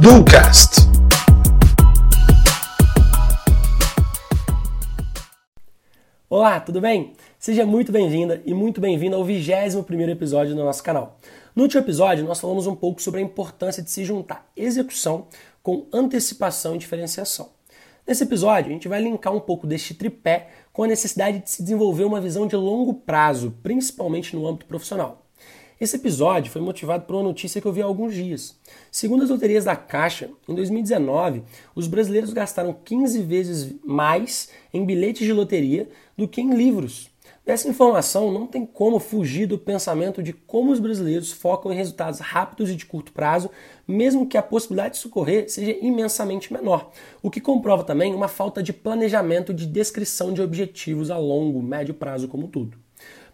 Ducast. Olá, tudo bem? Seja muito bem-vinda e muito bem-vindo ao 21º episódio do nosso canal. No último episódio, nós falamos um pouco sobre a importância de se juntar execução com antecipação e diferenciação. Nesse episódio, a gente vai linkar um pouco deste tripé com a necessidade de se desenvolver uma visão de longo prazo, principalmente no âmbito profissional. Esse episódio foi motivado por uma notícia que eu vi há alguns dias. Segundo as loterias da Caixa, em 2019, os brasileiros gastaram 15 vezes mais em bilhetes de loteria do que em livros. Dessa informação não tem como fugir do pensamento de como os brasileiros focam em resultados rápidos e de curto prazo, mesmo que a possibilidade de socorrer seja imensamente menor, o que comprova também uma falta de planejamento de descrição de objetivos a longo, médio prazo como tudo.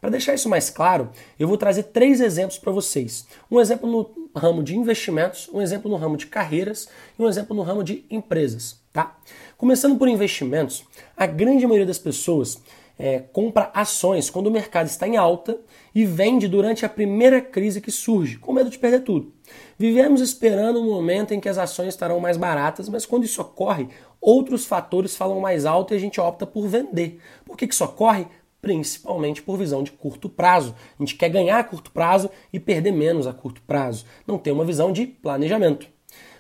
Para deixar isso mais claro, eu vou trazer três exemplos para vocês. Um exemplo no ramo de investimentos, um exemplo no ramo de carreiras e um exemplo no ramo de empresas. Tá? Começando por investimentos, a grande maioria das pessoas é, compra ações quando o mercado está em alta e vende durante a primeira crise que surge, com medo de perder tudo. Vivemos esperando um momento em que as ações estarão mais baratas, mas quando isso ocorre, outros fatores falam mais alto e a gente opta por vender. Por que, que isso ocorre? Principalmente por visão de curto prazo. A gente quer ganhar a curto prazo e perder menos a curto prazo. Não tem uma visão de planejamento.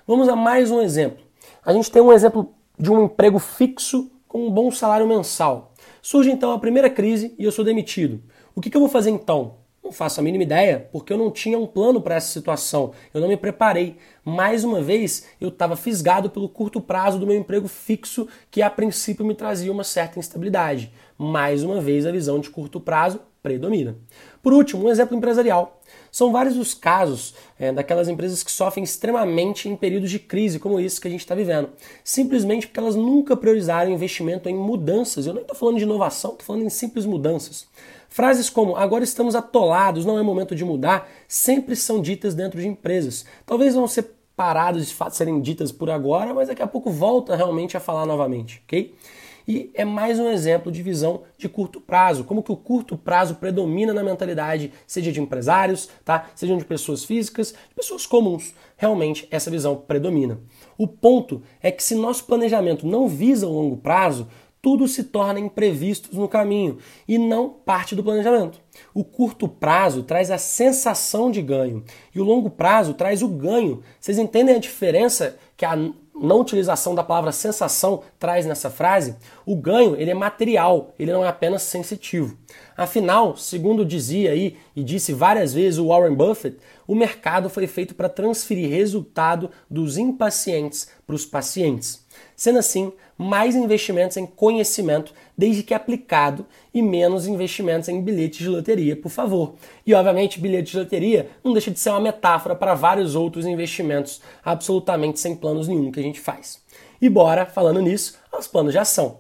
Vamos a mais um exemplo. A gente tem um exemplo de um emprego fixo com um bom salário mensal. Surge então a primeira crise e eu sou demitido. O que, que eu vou fazer então? Não faço a mínima ideia, porque eu não tinha um plano para essa situação, eu não me preparei. Mais uma vez, eu estava fisgado pelo curto prazo do meu emprego fixo, que a princípio me trazia uma certa instabilidade. Mais uma vez, a visão de curto prazo predomina. Por último, um exemplo empresarial. São vários os casos é, daquelas empresas que sofrem extremamente em períodos de crise, como esse que a gente está vivendo. Simplesmente porque elas nunca priorizaram investimento em mudanças. Eu nem estou falando de inovação, estou falando em simples mudanças. Frases como agora estamos atolados, não é momento de mudar, sempre são ditas dentro de empresas. Talvez não ser paradas de fato serem ditas por agora, mas daqui a pouco volta realmente a falar novamente, ok? E é mais um exemplo de visão de curto prazo, como que o curto prazo predomina na mentalidade, seja de empresários, tá? Sejam de pessoas físicas, de pessoas comuns. Realmente essa visão predomina. O ponto é que se nosso planejamento não visa o longo prazo, tudo se torna imprevistos no caminho e não parte do planejamento. O curto prazo traz a sensação de ganho e o longo prazo traz o ganho. Vocês entendem a diferença que a não utilização da palavra sensação traz nessa frase? O ganho ele é material, ele não é apenas sensitivo. Afinal, segundo dizia aí e disse várias vezes o Warren Buffett, o mercado foi feito para transferir resultado dos impacientes para os pacientes. Sendo assim, mais investimentos em conhecimento, desde que aplicado, e menos investimentos em bilhetes de loteria, por favor. E obviamente, bilhete de loteria não deixa de ser uma metáfora para vários outros investimentos absolutamente sem planos nenhum que a gente faz. E bora, falando nisso, aos planos de ação.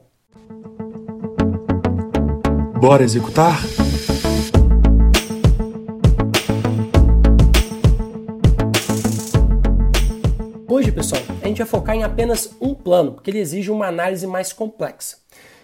Bora executar? Hoje, pessoal, a gente vai focar em apenas um plano, porque ele exige uma análise mais complexa.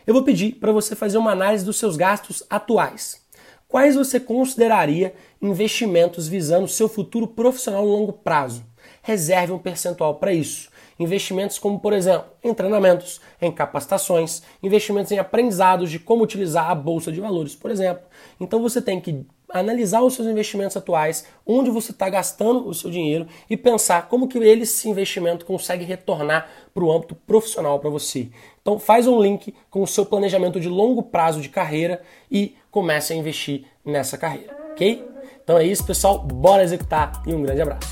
Eu vou pedir para você fazer uma análise dos seus gastos atuais. Quais você consideraria investimentos visando seu futuro profissional no longo prazo? Reserve um percentual para isso. Investimentos como, por exemplo, em treinamentos, em capacitações, investimentos em aprendizados de como utilizar a bolsa de valores, por exemplo. Então você tem que analisar os seus investimentos atuais, onde você está gastando o seu dinheiro e pensar como que esse investimento consegue retornar para o âmbito profissional para você. Então faz um link com o seu planejamento de longo prazo de carreira e comece a investir nessa carreira, ok? Então é isso, pessoal. Bora executar e um grande abraço.